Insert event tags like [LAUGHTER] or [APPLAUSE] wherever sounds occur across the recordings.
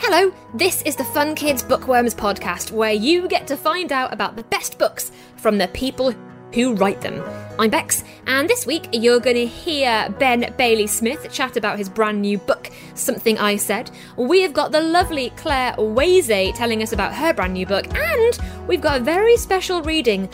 Hello, this is the Fun Kids Bookworms podcast, where you get to find out about the best books from the people who write them. I'm Bex, and this week you're going to hear Ben Bailey Smith chat about his brand new book, Something I Said. We have got the lovely Clare Weze telling us about her brand new book, and we've got a very special reading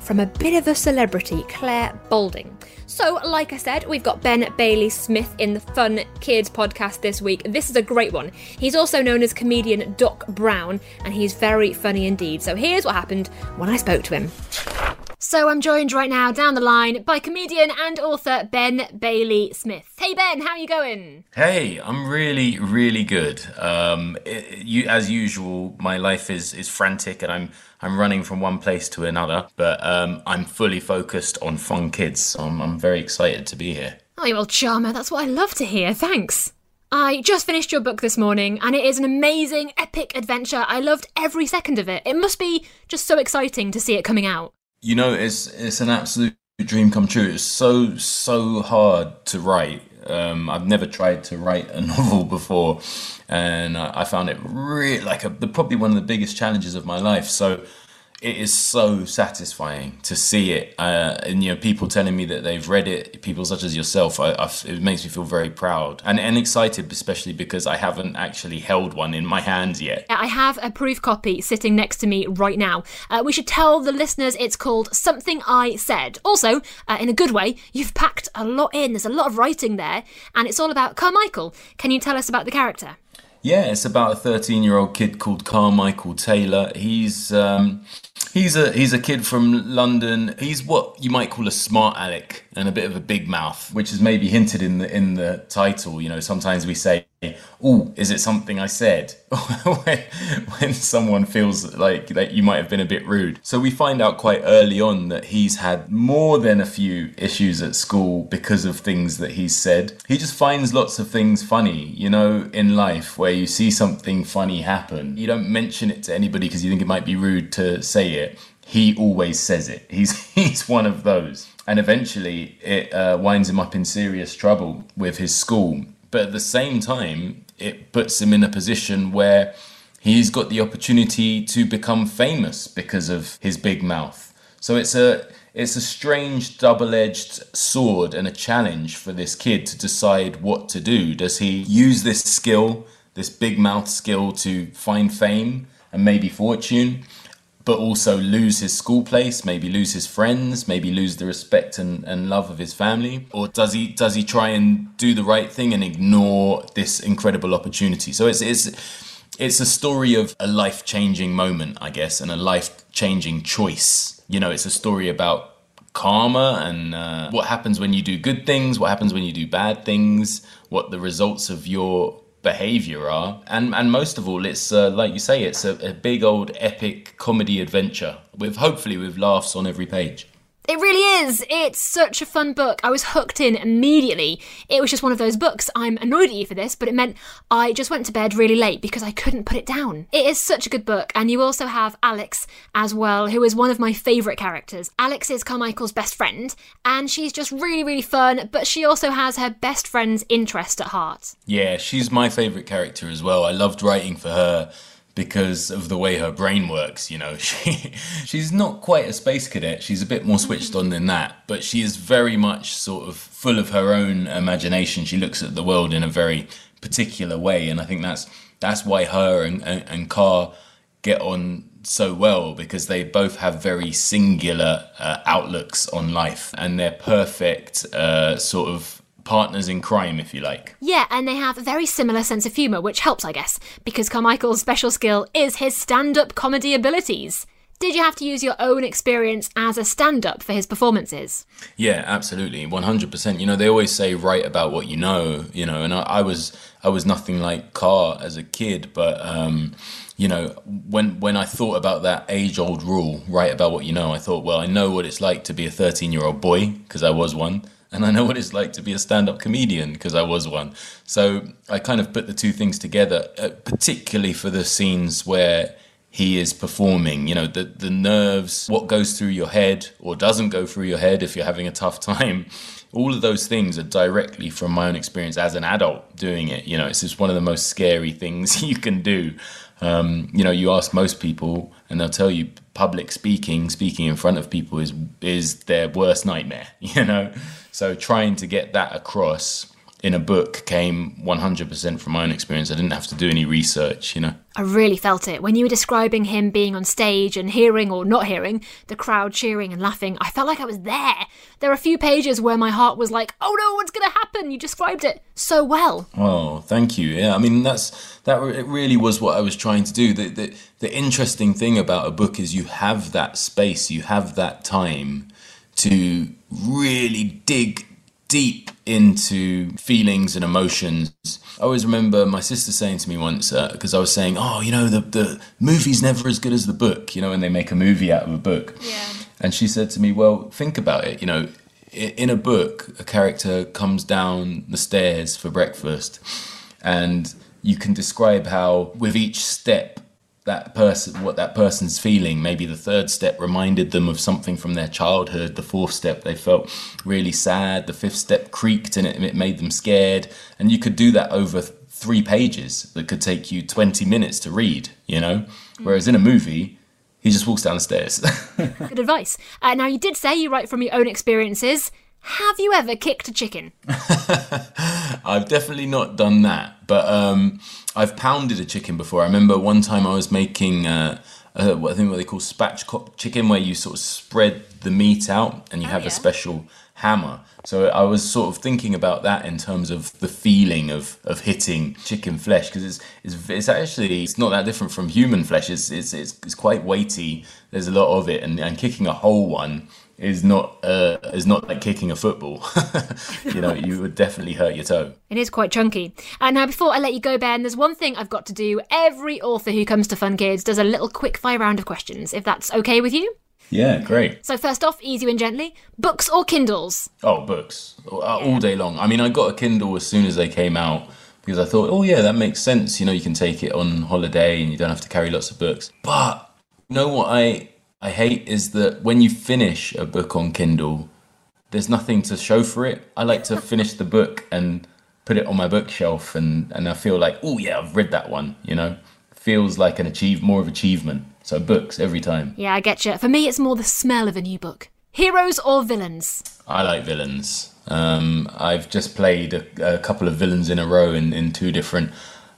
from a bit of a celebrity, Clare Balding. So, like I said, we've got Ben Bailey Smith in the Fun Kids podcast this week. This is a great one. He's also known as comedian Doc Brown, and he's very funny indeed. So, here's what happened when I spoke to him. So, I'm joined right now down the line by comedian and author Ben Bailey Smith. Hey, Ben, how are you going? Hey, I'm really, really good. Um, it, you, as usual, my life is is frantic, and I'm I'm running from one place to another. But um, I'm fully focused on Fun Kids. So I'm, I'm very excited to be here. Oh, you old charmer, that's what I love to hear. Thanks. I just finished your book this morning, and it is an amazing, epic adventure. I loved every second of it. It must be just so exciting to see it coming out. You know, it's it's an absolute dream come true. It's so so hard to write. Um, I've never tried to write a [LAUGHS] novel before, and I, I found it really like a, the, probably one of the biggest challenges of my life. So it is so satisfying to see it, uh, and you know, people telling me that they've read it. People such as yourself, I, I, it makes me feel very proud and, and excited, especially because I haven't actually held one in my hands yet. I have a proof copy sitting next to me right now. Uh, we should tell the listeners it's called Something I Said. Also, uh, in a good way, you've packed a lot in. There's a lot of writing there, and it's all about Carmichael. Can you tell us about the character? Yeah, it's about a 13 year old kid called Carmichael Taylor. He's um, he's a he's a kid from London. He's what you might call a smart aleck and a bit of a big mouth, which is maybe hinted in the in the title. You know, sometimes we say, "Oh, is it something I said?" [LAUGHS] when, someone feels like that you might have been a bit rude. So we find out quite early on that he's had more than a few issues at school because of things that he's said. He just finds lots of things funny, you know, in life where you see something funny happen. You don't mention it to anybody because you think it might be rude to say it. He always says it. He's [LAUGHS] he's one of those. And eventually it uh, winds him up in serious trouble with his school. But at the same time, it puts him in a position where he's got the opportunity to become famous because of his big mouth. So it's a it's a strange double-edged sword and a challenge for this kid to decide what to do. Does he use this skill, this big mouth skill to find fame and maybe fortune? But also lose his school place, maybe lose his friends, maybe lose the respect and, and love of his family? Or does he does he try and do the right thing and ignore this incredible opportunity? So it's it's it's a story of a life changing moment, I guess, and a life changing choice. You know, it's a story about karma and uh, what happens when you do good things, what happens when you do bad things, what the results of your behavior are and and most of all it's uh, like you say it's a, a big old epic comedy adventure with hopefully with laughs on every page It really is. It's such a fun book. I was hooked in immediately. It was just one of those books. I'm annoyed at you for this, but it meant I just went to bed really late because I couldn't put it down. It is such a good book, and you also have Alex as well, who is one of my favourite characters. Alex is Carmichael's best friend, and she's just really, really fun, but she also has her best friend's interest at heart. yeah she's my favorite character as well i loved writing for her because of the way her brain works you know. [LAUGHS] She she's not quite a space cadet. She's a bit more switched on than that but she is very much sort of full of her own imagination. She looks at the world in a very particular way and i think that's that's why her and and, and Carr get on so well because they both have very singular uh, outlooks on life and they're perfect uh, sort of partners in crime if you like Yeah, and they have a very similar sense of humour, which helps, I guess, because Carmichael's special skill is his stand up comedy abilities. did you have to use your own experience as a stand up for his performances? Yeah, absolutely, one hundred percent. You know, they always say write about what you know. You know, and I, I was I was nothing like Carr as a kid, but um, you know, when when I thought about that age old rule, write about what you know, I thought, well, I know what it's like to be a thirteen year old boy because I was one. And I know what it's like to be a stand up comedian because I was one. So I kind of put the two things together, uh, particularly for the scenes where he is performing. You know, the the nerves, what goes through your head or doesn't go through your head if you're having a tough [LAUGHS] time. All of those things are directly from my own experience as an adult doing it. You know, it's just one of the most scary things [LAUGHS] you can do. Um, you know, you ask most people, and they'll tell you public speaking, speaking in front of people, is is their worst nightmare. [LAUGHS] You know, so trying to get that across in a book came 100% from my own experience. I didn't have to do any research, you know. I really felt it. When you were describing him being on stage and hearing or not hearing the crowd cheering and laughing, I felt like I was there. There are a few pages where my heart was like, "Oh no, what's going to happen?" You described it so well. Oh, thank you. Yeah, I mean that's that it really was what I was trying to do. The the the interesting thing about a book is you have that space, you have that time to really dig deep into feelings and emotions. I always remember my sister saying to me once, because uh, I was saying, oh, you know, the, the movie's never as good as the book, you know, when they make a movie out of a book. Yeah. And she said to me, well, think about it, you know, in a book, a character comes down the stairs for breakfast, and you can describe how, with each step, that person what that person's feeling. Maybe the third step reminded them of something from their childhood. The fourth step they felt really sad. The fifth step creaked and it, it made them scared. And you could do that over three pages that could take you 20 minutes to read you know? Whereas in a movie he just walks down the stairs. [LAUGHS] Good advice. Uh, now you did say you write from your own experiences. Have you ever kicked a chicken [LAUGHS] i've definitely not done that but um I've pounded a chicken before. I remember one time I was making uh, uh, what I think what they call spatchcock chicken, where you sort of spread the meat out and you oh, have yeah. a special hammer. So I was sort of thinking about that in terms of the feeling of, of hitting chicken flesh because it's, it's it's actually it's not that different from human flesh. It's it's it's, it's quite weighty. There's a lot of it, and, and kicking a whole one is not uh, is not like kicking a football. [LAUGHS] you know, you would definitely hurt your toe. It is quite chunky. And uh, now, before I let you go, Ben, there's one thing I've got to do. Every author who comes to Fun Kids does a little quick fire round of questions, if that's okay with you. Yeah, great. So first off, easy and gently, books or Kindles? Oh, books uh, all day long. I mean, I got a Kindle as soon as they came out because I thought, oh yeah, that makes sense. You know, you can take it on holiday and you don't have to carry lots of books. But you know what I I hate is that when you finish a book on Kindle, there's nothing to show for it. I like to finish the book and put it on my bookshelf, and, and I feel like, oh yeah, I've read that one. You know, feels like an achieve more of achievement. So books every time. Yeah, I get you. For me, it's more the smell of a new book. Heroes or villains? I like villains. Um, I've just played a, a, couple of villains in a row in, in two different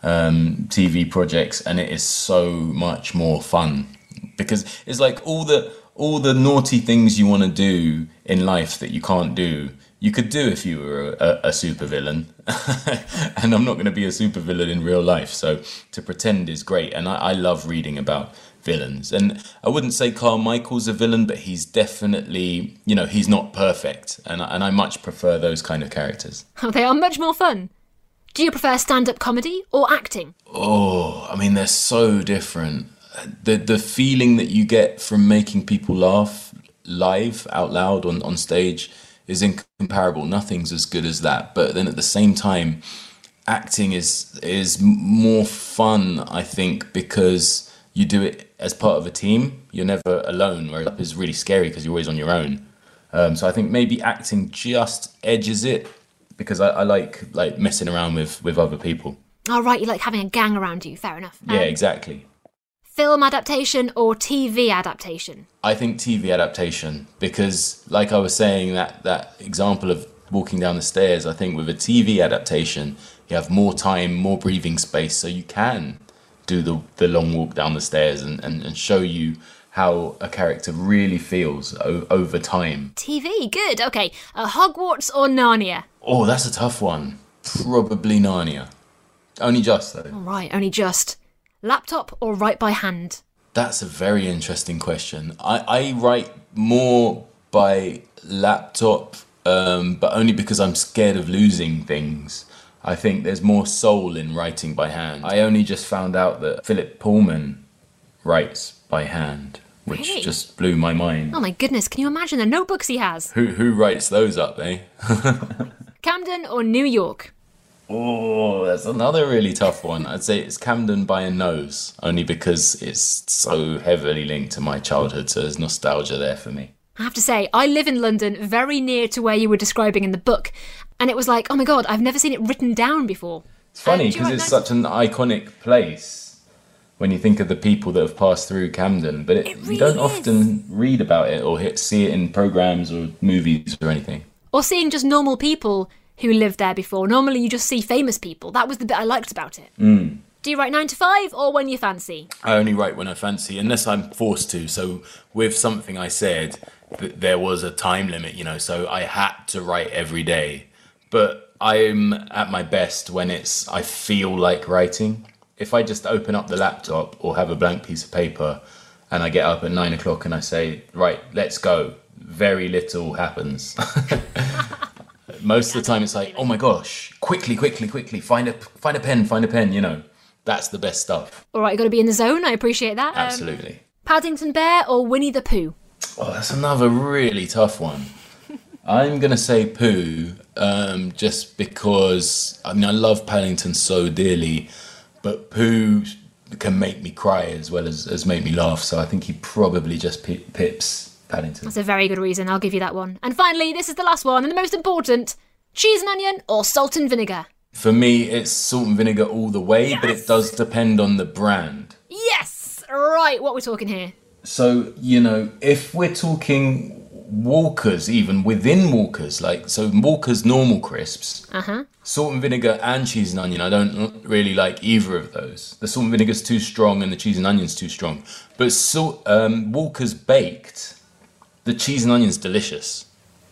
um, TV projects, and it is so much more fun because it's like all the all the naughty things you want to do in life that you can't do you could do if you were a, a supervillain. [LAUGHS] And i'm not going to be a supervillain in real life so to pretend is great. And I, I love reading about villains. And i wouldn't say carmichael's a villain but he's definitely you know he's not perfect. And, and i much prefer those kind of characters. [LAUGHS] They are much more fun. Do you prefer stand-up comedy or acting? Oh i mean they're so different the the feeling that you get from making people laugh live out loud on, on stage is incomparable. Nothing's as good as that. But then at the same time, acting is is more fun, I think, because you do it as part of a team. You're never alone. Whereas up is really scary because you're always on your own. Um, so I think maybe acting just edges it because I, I, like like messing around with with other people. Oh right, you like having a gang around you. Fair enough. Um, yeah, exactly film adaptation or TV adaptation? I think TV adaptation because, like I was saying, that that example of walking down the stairs. I think with a TV adaptation, you have more time, more breathing space, so you can do the the long walk down the stairs and, and, and show you how a character really feels o- over time. TV, good. Okay, uh, Hogwarts or Narnia? Oh, that's a tough one. Probably Narnia. Only just though. All right, only just. Laptop or write by hand? That's a very interesting question. I, I write more by laptop, um, but only because I'm scared of losing things. I think there's more soul in writing by hand. I only just found out that Philip Pullman writes by hand, which Really? just blew my mind. Oh my goodness, can you imagine the notebooks he has? Who who writes those up, eh? [LAUGHS] Camden or New York? Oh, that's another really tough one. I'd say it's Camden by a nose, only because it's so heavily linked to my childhood, so there's nostalgia there for me. I have to say, I live in London, very near to where you were describing in the book, and it was like, oh my god, I've never seen it written down before. It's funny Um, because write it's such an iconic place when you think of the people that have passed through Camden, but it, It you don't is. often read about it or see it in programs or movies or anything. Or seeing just normal people who lived there before. Normally you just see famous people. That was the bit I liked about it. Mm. Do you write 9 to 5 or when you fancy? I only write when I fancy, unless I'm forced to. So with something I said, there was a time limit, you know, so I had to write every day. But I'm at my best when it's I feel like writing. If I just open up the laptop or have a blank piece of paper and I get up at nine o'clock and I say, right, let's go, very little happens. [LAUGHS] Most of the time, it's like, oh my gosh, quickly, quickly, quickly, find a find a pen, find a pen. You know, that's the best stuff. All right, you got to be in the zone. I appreciate that. Um, Absolutely. Paddington Bear or Winnie the Pooh? Oh, that's another really tough one. [LAUGHS] I'm gonna say Pooh, um, just because I mean I love Paddington so dearly, but Pooh can make me cry as well as, as make me laugh. So I think he probably just pi- pips Paddington. That's a very good reason. I'll give you that one. And finally, this is the last one and the most important cheese and onion or salt and vinegar? For me, it's salt and vinegar all the way, but it does depend on the brand. Yes! Right, what we're talking here. So, you know, if we're talking Walkers, even within Walkers, like, so Walkers normal crisps, Uh huh. salt and vinegar and cheese and onion, I don't really like either of those. The salt and vinegar's too strong and the cheese and onion's too strong. But salt, um, Walkers baked, the cheese and onion's delicious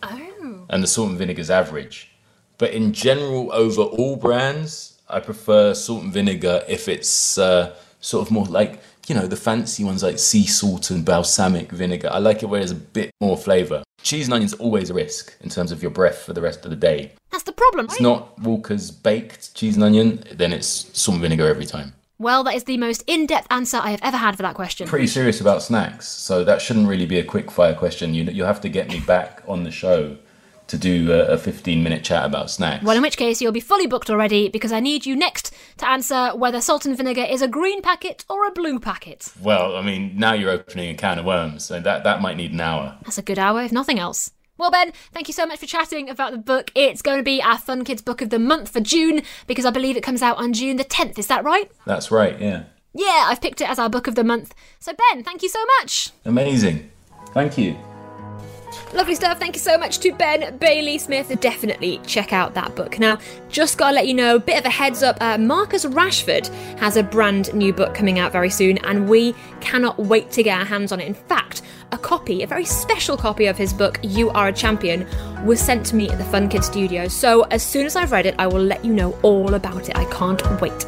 Oh. and the salt and vinegar's average. But in general, over all brands, I prefer salt and vinegar if it's uh, sort of more like, you know, the fancy ones like sea salt and balsamic vinegar. I like it where there's a bit more flavour. Cheese and onion's always a risk in terms of your breath for the rest of the day. That's the problem, It's not Walker's baked cheese and onion, then it's salt and vinegar every time. Well, that is the most in depth answer I have ever had for that question. Pretty serious about snacks, so that shouldn't really be a quick fire question. You, you'll have to get me back on the show to do a, a 15 minute chat about snacks. Well, in which case, you'll be fully booked already because I need you next to answer whether salt and vinegar is a green packet or a blue packet. Well, I mean, now you're opening a can of worms, so that, that might need an hour. That's a good hour, if nothing else. Well, Ben, thank you so much for chatting about the book. It's going to be our Fun Kids Book of the Month for June because I believe it comes out on June the 10th. Is that right? That's right, yeah. Yeah, I've picked it as our Book of the Month. So, Ben, thank you so much. Amazing. Thank you. Lovely stuff. Thank you so much to Ben Bailey Smith. Definitely check out that book. Now, just gotta let you know, a bit of a heads up. Uh, Marcus Rashford has a brand new book coming out very soon, and we cannot wait to get our hands on it. In fact, a copy, a very special copy of his book, You Are a Champion, was sent to me at the Fun Kid Studio. So as soon as I've read it, I will let you know all about it. I can't wait.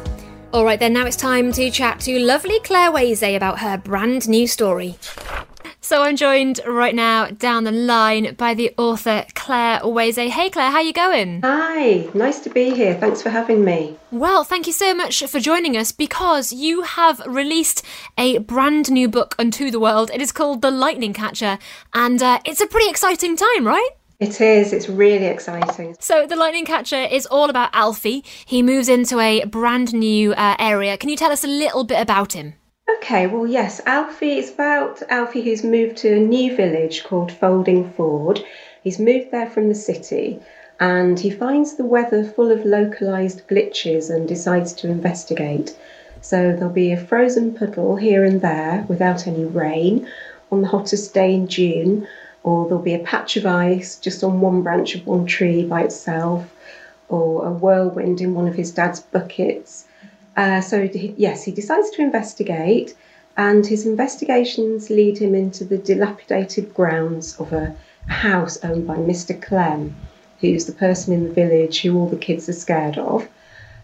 All right, then now it's time to chat to lovely Clare Weze about her brand new story. So I'm joined right now down the line by the author Clare Weze. Hey Clare, how you going? Hi, nice to be here. Thanks for having me. Well, thank you so much for joining us because you have released a brand new book unto the world. It is called The Lightning Catcher, and uh, it's a pretty exciting time, right? It is, it's really exciting. So, The Lightning Catcher is all about Alfie. He moves into a brand new uh, area. Can you tell us a little bit about him? Okay, well, yes, Alfie, it's about Alfie who's moved to a new village called Folding Ford. He's moved there from the city and he finds the weather full of localised glitches and decides to investigate. So there'll be a frozen puddle here and there without any rain on the hottest day in June, or there'll be a patch of ice just on one branch of one tree by itself, or a whirlwind in one of his dad's buckets. Uh, so, he, yes, he decides to investigate, and his investigations lead him into the dilapidated grounds of a house owned by Mr. Clem, who's the person in the village who all the kids are scared of,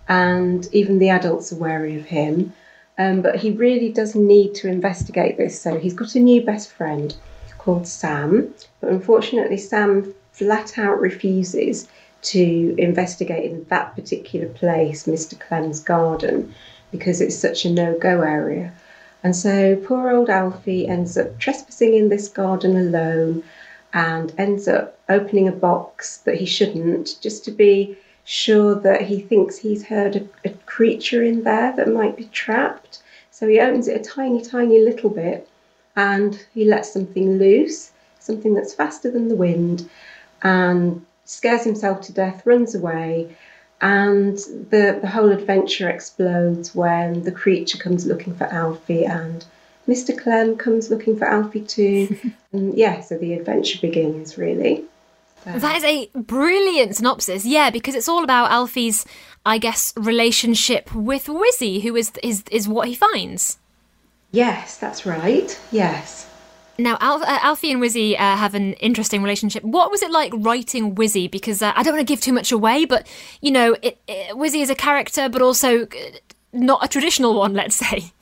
and even the adults are wary of him. Um, but he really does need to investigate this. So he's got a new best friend called Sam, but unfortunately, Sam flat out refuses to investigate in that particular place, Mr. Clem's garden, because it's such a no go area. And so poor old Alfie ends up trespassing in this garden alone and ends up opening a box that he shouldn't just to be sure that he thinks he's heard a, a creature in there that might be trapped. So he opens it a tiny, tiny little bit and he lets something loose, something that's faster than the wind, and scares himself to death, runs away. And the, the whole adventure explodes when the creature comes looking for Alfie and Mr. Clem comes looking for Alfie too. [LAUGHS] and yeah, so the adventure begins really. That is a brilliant synopsis. Yeah, because it's all about Alfie's, I guess, relationship with Wizzy, who is is is what he finds. Yes, that's right. Yes. Now, Al- uh, Alfie and Wizzy uh, have an interesting relationship. What was it like writing Wizzy? Because uh, I don't want to give too much away, but you know, it, it, Wizzy is a character, but also uh, not a traditional one, let's say.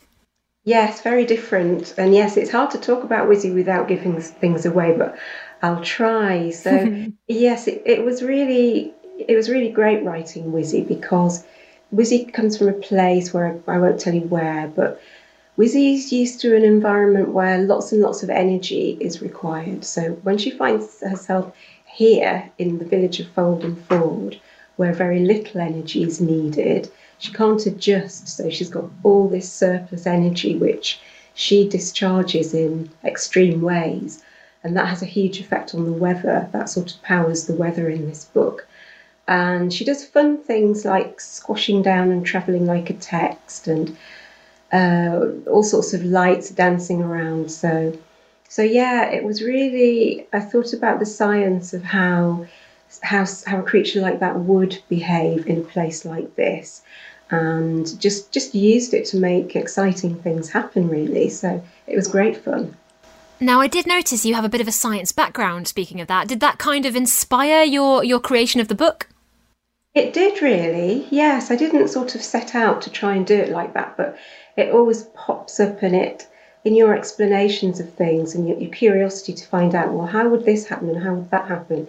Yes, very different. And yes, it's hard to talk about Wizzy without giving things away, but I'll try. So [LAUGHS] yes, it, it was really it was really great writing Wizzy because Wizzy comes from a place where I won't tell you where, but Wizzy's used to an environment where lots and lots of energy is required. So when she finds herself here in the village of Folding Ford, where very little energy is needed, she can't adjust. So she's got all this surplus energy which she discharges in extreme ways and that has a huge effect on the weather. That sort of powers the weather in this book. And she does fun things like squashing down and travelling like a text, and uh, all sorts of lights dancing around. So, so yeah, it was really. I thought about the science of how how how a creature like that would behave in a place like this, and just just used it to make exciting things happen. Really, so it was great fun. Now, I did notice you have a bit of a science background. Speaking of that, did that kind of inspire your your creation of the book? It did really. Yes, I didn't sort of set out to try and do it like that, but it always pops up in it in your explanations of things and your, your curiosity to find out. Well, how would this happen and how would that happen?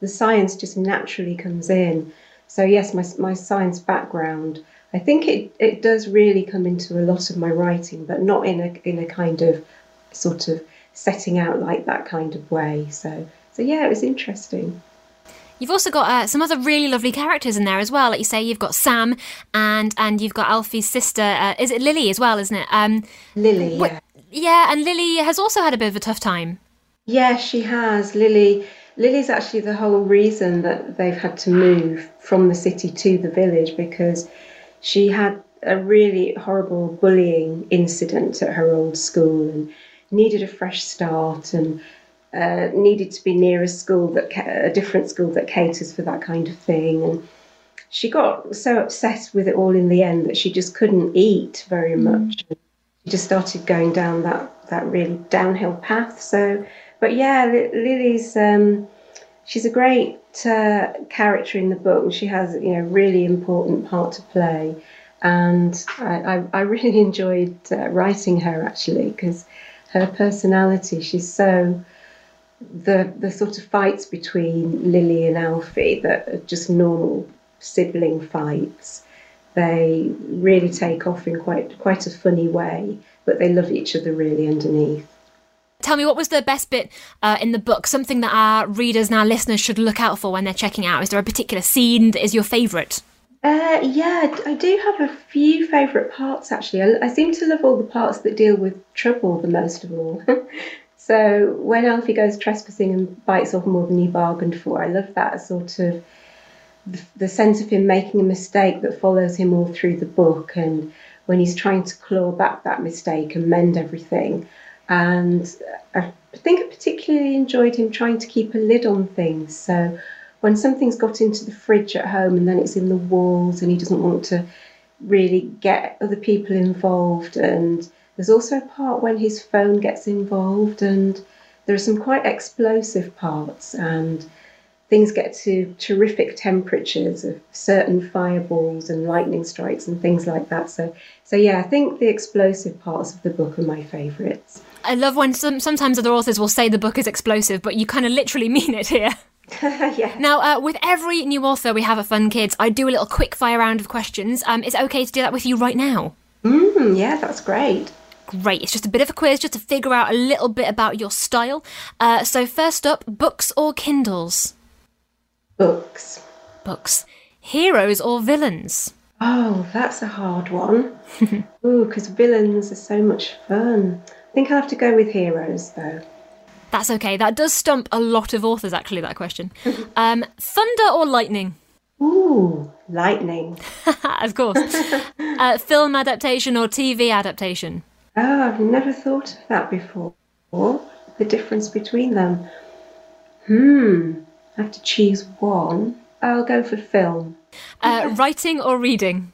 The science just naturally comes in. So yes, my my science background. I think it, it does really come into a lot of my writing, but not in a in a kind of sort of setting out like that kind of way. So, so yeah, it was interesting. You've also got uh, some other really lovely characters in there as well. Like you say, you've got Sam and and you've got Alfie's sister. Uh, is it Lily as well? Isn't it? Um, Lily. Yeah. Yeah, and Lily has also had a bit of a tough time. Yeah, she has. Lily. Lily's actually the whole reason that they've had to move from the city to the village because she had a really horrible bullying incident at her old school and needed a fresh start and uh, needed to be near a school that a different school that caters for that kind of thing and she got so obsessed with it all in the end that she just couldn't eat very mm. much mm. she just started going down that that really downhill path so but yeah lily's um, she's a great uh, character in the book and she has you know really important part to play and I, I, I really [LAUGHS] enjoyed uh, writing her actually because her personality. She's so the the sort of fights between Lily and Alfie that are just normal sibling fights. They really take off in quite quite a funny way, but they love each other really underneath. Tell me, what was the best bit uh, in the book? Something that our readers and our listeners should look out for when they're checking out. Is there a particular scene that is your favourite? Uh, yeah, I do have a few favourite parts actually. I, I, seem to love all the parts that deal with trouble the most of all. [LAUGHS] so when Alfie goes trespassing and bites off more than he bargained for, I love that sort of the, sense of him making a mistake that follows him all through the book, and when he's trying to claw back that mistake and mend everything. And I think I particularly enjoyed him trying to keep a lid on things. So when something's got into the fridge at home and then it's in the walls and he doesn't want to really get other people involved and there's also a part when his phone gets involved and there are some quite explosive parts and things get to terrific temperatures of certain fireballs and lightning strikes and things like that. So, so yeah, I think the explosive parts of the book are my favourites. I love when some, sometimes other authors will say the book is explosive, but you kind of literally [LAUGHS] mean it here. [LAUGHS] yeah. Now, uh, with every new author we have at Fun Kids, I do a little quick fire round of questions. Um, is it okay to do that with you right now? Mm, yeah, that's great. Great. It's just a bit of a quiz just to figure out a little bit about your style. Uh, so, first up, books or Kindles? Books. Books. Heroes or villains? Oh, that's a hard one. [LAUGHS] Ooh, because villains are so much fun. I think I'll have to go with heroes, though. That's okay. That does stump a lot of authors, actually, that question. [LAUGHS] um, thunder or lightning? Ooh, lightning. [LAUGHS] of course. uh, film adaptation or TV adaptation? Oh, I've never thought of that before. The difference between them. Hmm, I have to choose one. I'll go for film. Uh, writing or reading?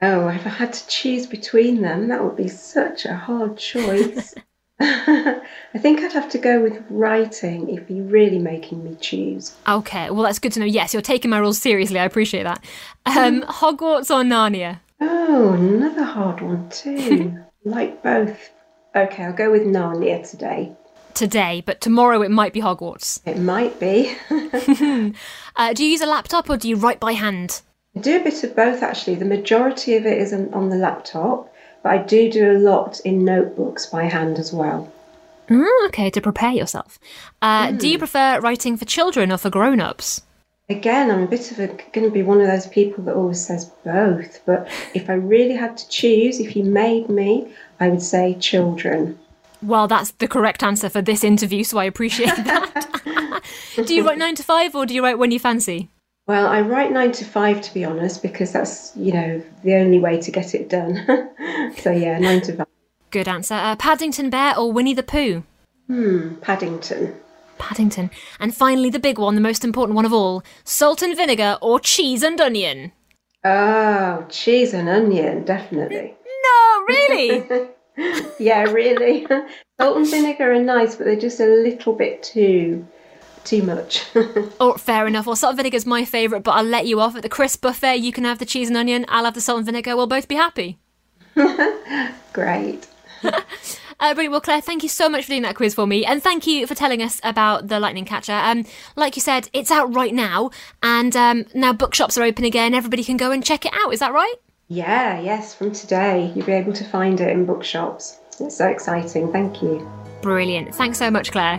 Oh, if I had to choose between them, that would be such a hard choice. [LAUGHS] [LAUGHS] I think I'd have to go with writing if you're really making me choose. Okay, well, that's good to know. Yes, you're taking my rules seriously. I appreciate that. Um, Hogwarts or Narnia? Oh, another hard one, too. [LAUGHS] like both. Okay, I'll go with Narnia today. Today, but tomorrow it might be Hogwarts. It might be. [LAUGHS] [LAUGHS] uh, do you use a laptop or do you write by hand? I do a bit of both, actually. The majority of it is on the laptop but I do do a lot in notebooks by hand as well. Mm, okay, to prepare yourself. Uh, mm. Do you hmm. prefer writing for children or for grown ups? Again, I'm a bit of a going to be one of those people that always says both. But if I really had to choose, if you made me, I would say children. Well, that's the correct answer for this interview, so I appreciate [LAUGHS] that. [LAUGHS] do you write nine to five or do you write when you fancy? Well, I write nine to five to be honest, because that's you know the only way to get it done. [LAUGHS] so yeah, nine to five. Good answer. Uh, Paddington Bear or Winnie the Pooh? Hmm, Paddington. Paddington. And finally, the big one, the most important one of all: salt and vinegar or cheese and onion? Oh, cheese and onion, definitely. [LAUGHS] No, really. [LAUGHS] yeah, really. [LAUGHS] salt and vinegar are nice, but they're just a little bit too too much. oh, fair enough. Well, salt and vinegar is my favourite, but I'll let you off. At the crisp buffet, you can have the cheese and onion. I'll have the salt and vinegar. We'll both be happy. Great. Uh, brilliant. Well, Clare, thank you so much for doing that quiz for me, and thank you for telling us about the Lightning Catcher. Um, like you said, it's out right now, and um, now bookshops are open again. Everybody can go and check it out. Is that right? Yeah. Yes. From today, you'll be able to find it in bookshops. It's so exciting. Thank you. Brilliant. Thanks so much, Clare.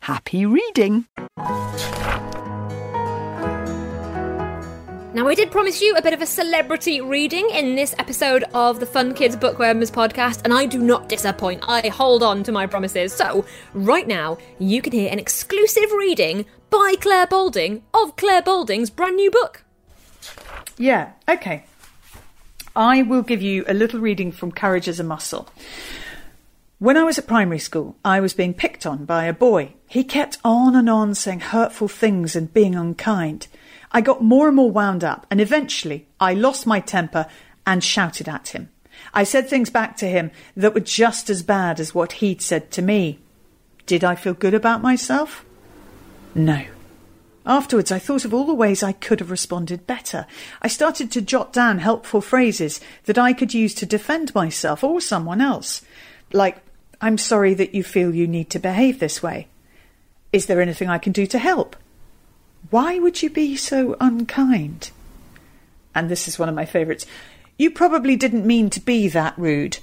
Happy reading! Now, I did promise you a bit of a celebrity reading in this episode of the Fun Kids Bookworms podcast, and I do not disappoint. I hold on to my promises. So, right now, you can hear an exclusive reading by Clare Balding of Clare Balding's brand new book. Yeah, okay. I will give you a little reading from Courage as a Muscle. When I was at primary school, I was being picked on by a boy. He kept on and on saying hurtful things and being unkind. I got more and more wound up, and eventually I lost my temper and shouted at him. I said things back to him that were just as bad as what he'd said to me. Did I feel good about myself? No. Afterwards, I thought of all the ways I could have responded better. I started to jot down helpful phrases that I could use to defend myself or someone else. Like, I'm sorry that you feel you need to behave this way. Is there anything I can do to help? Why would you be so unkind? And this is one of my favourites. You probably didn't mean to be that rude.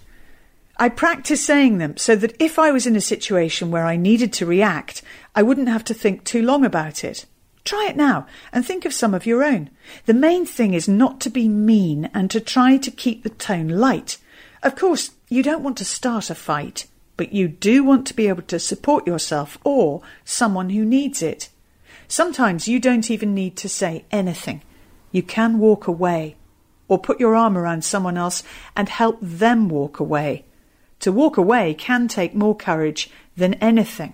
I practice saying them so that if I was in a situation where I needed to react, I wouldn't have to think too long about it. Try it now and think of some of your own. The main thing is not to be mean and to try to keep the tone light. Of course, you don't want to start a fight but you do want to be able to support yourself or someone who needs it. Sometimes you don't even need to say anything. You can walk away or put your arm around someone else and help them walk away. To walk away can take more courage than anything.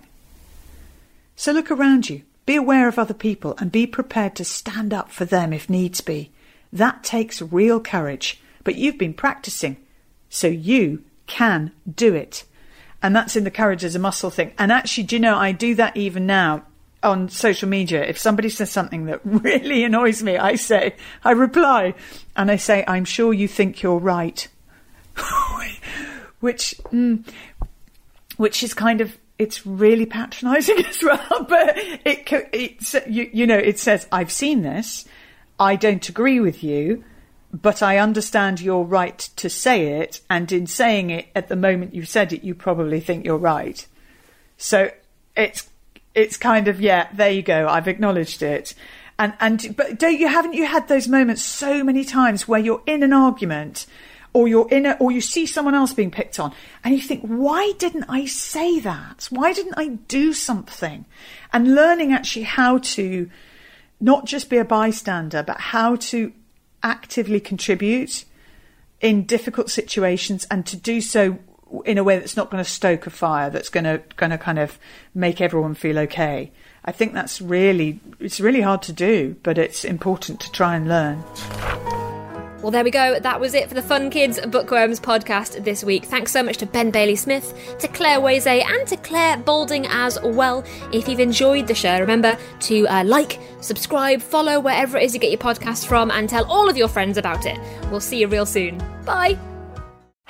So look around you, be aware of other people, and be prepared to stand up for them if needs be. That takes real courage, but you've been practicing, so you can do it. And that's in the courage as a muscle thing. And actually, do you know, I do that even now on social media. If somebody says something that [LAUGHS] really annoys me, I say, I reply, and I say, I'm sure you think you're right. [LAUGHS] which, mm, which is kind of it's really patronising [LAUGHS] as well. But it, it's you, you know, it says, "I've seen this. I don't agree with you." But I understand your right to say it, and in saying it at the moment you said it, you probably think you're right. So it's it's kind of yeah, there you go. I've acknowledged it, and and but don't you haven't you had those moments so many times where you're in an argument or you're in a, or you see someone else being picked on and you think, why didn't I say that? Why didn't I do something? And learning actually how to not just be a bystander, but how to actively contribute in difficult situations and to do so in a way that's not going to stoke a fire, that's going to, going to kind of make everyone feel okay. I think that's really, it's really hard to do, but it's important to try and learn. Well, there we go. That was it for the Fun Kids Bookworms podcast this week. Thanks so much to Ben Bailey Smith, to Clare Weze, and to Clare Balding as well. If you've enjoyed the show, remember to uh, like, subscribe, follow wherever it is you get your podcasts from, and tell all of your friends about it. We'll see you real soon. Bye.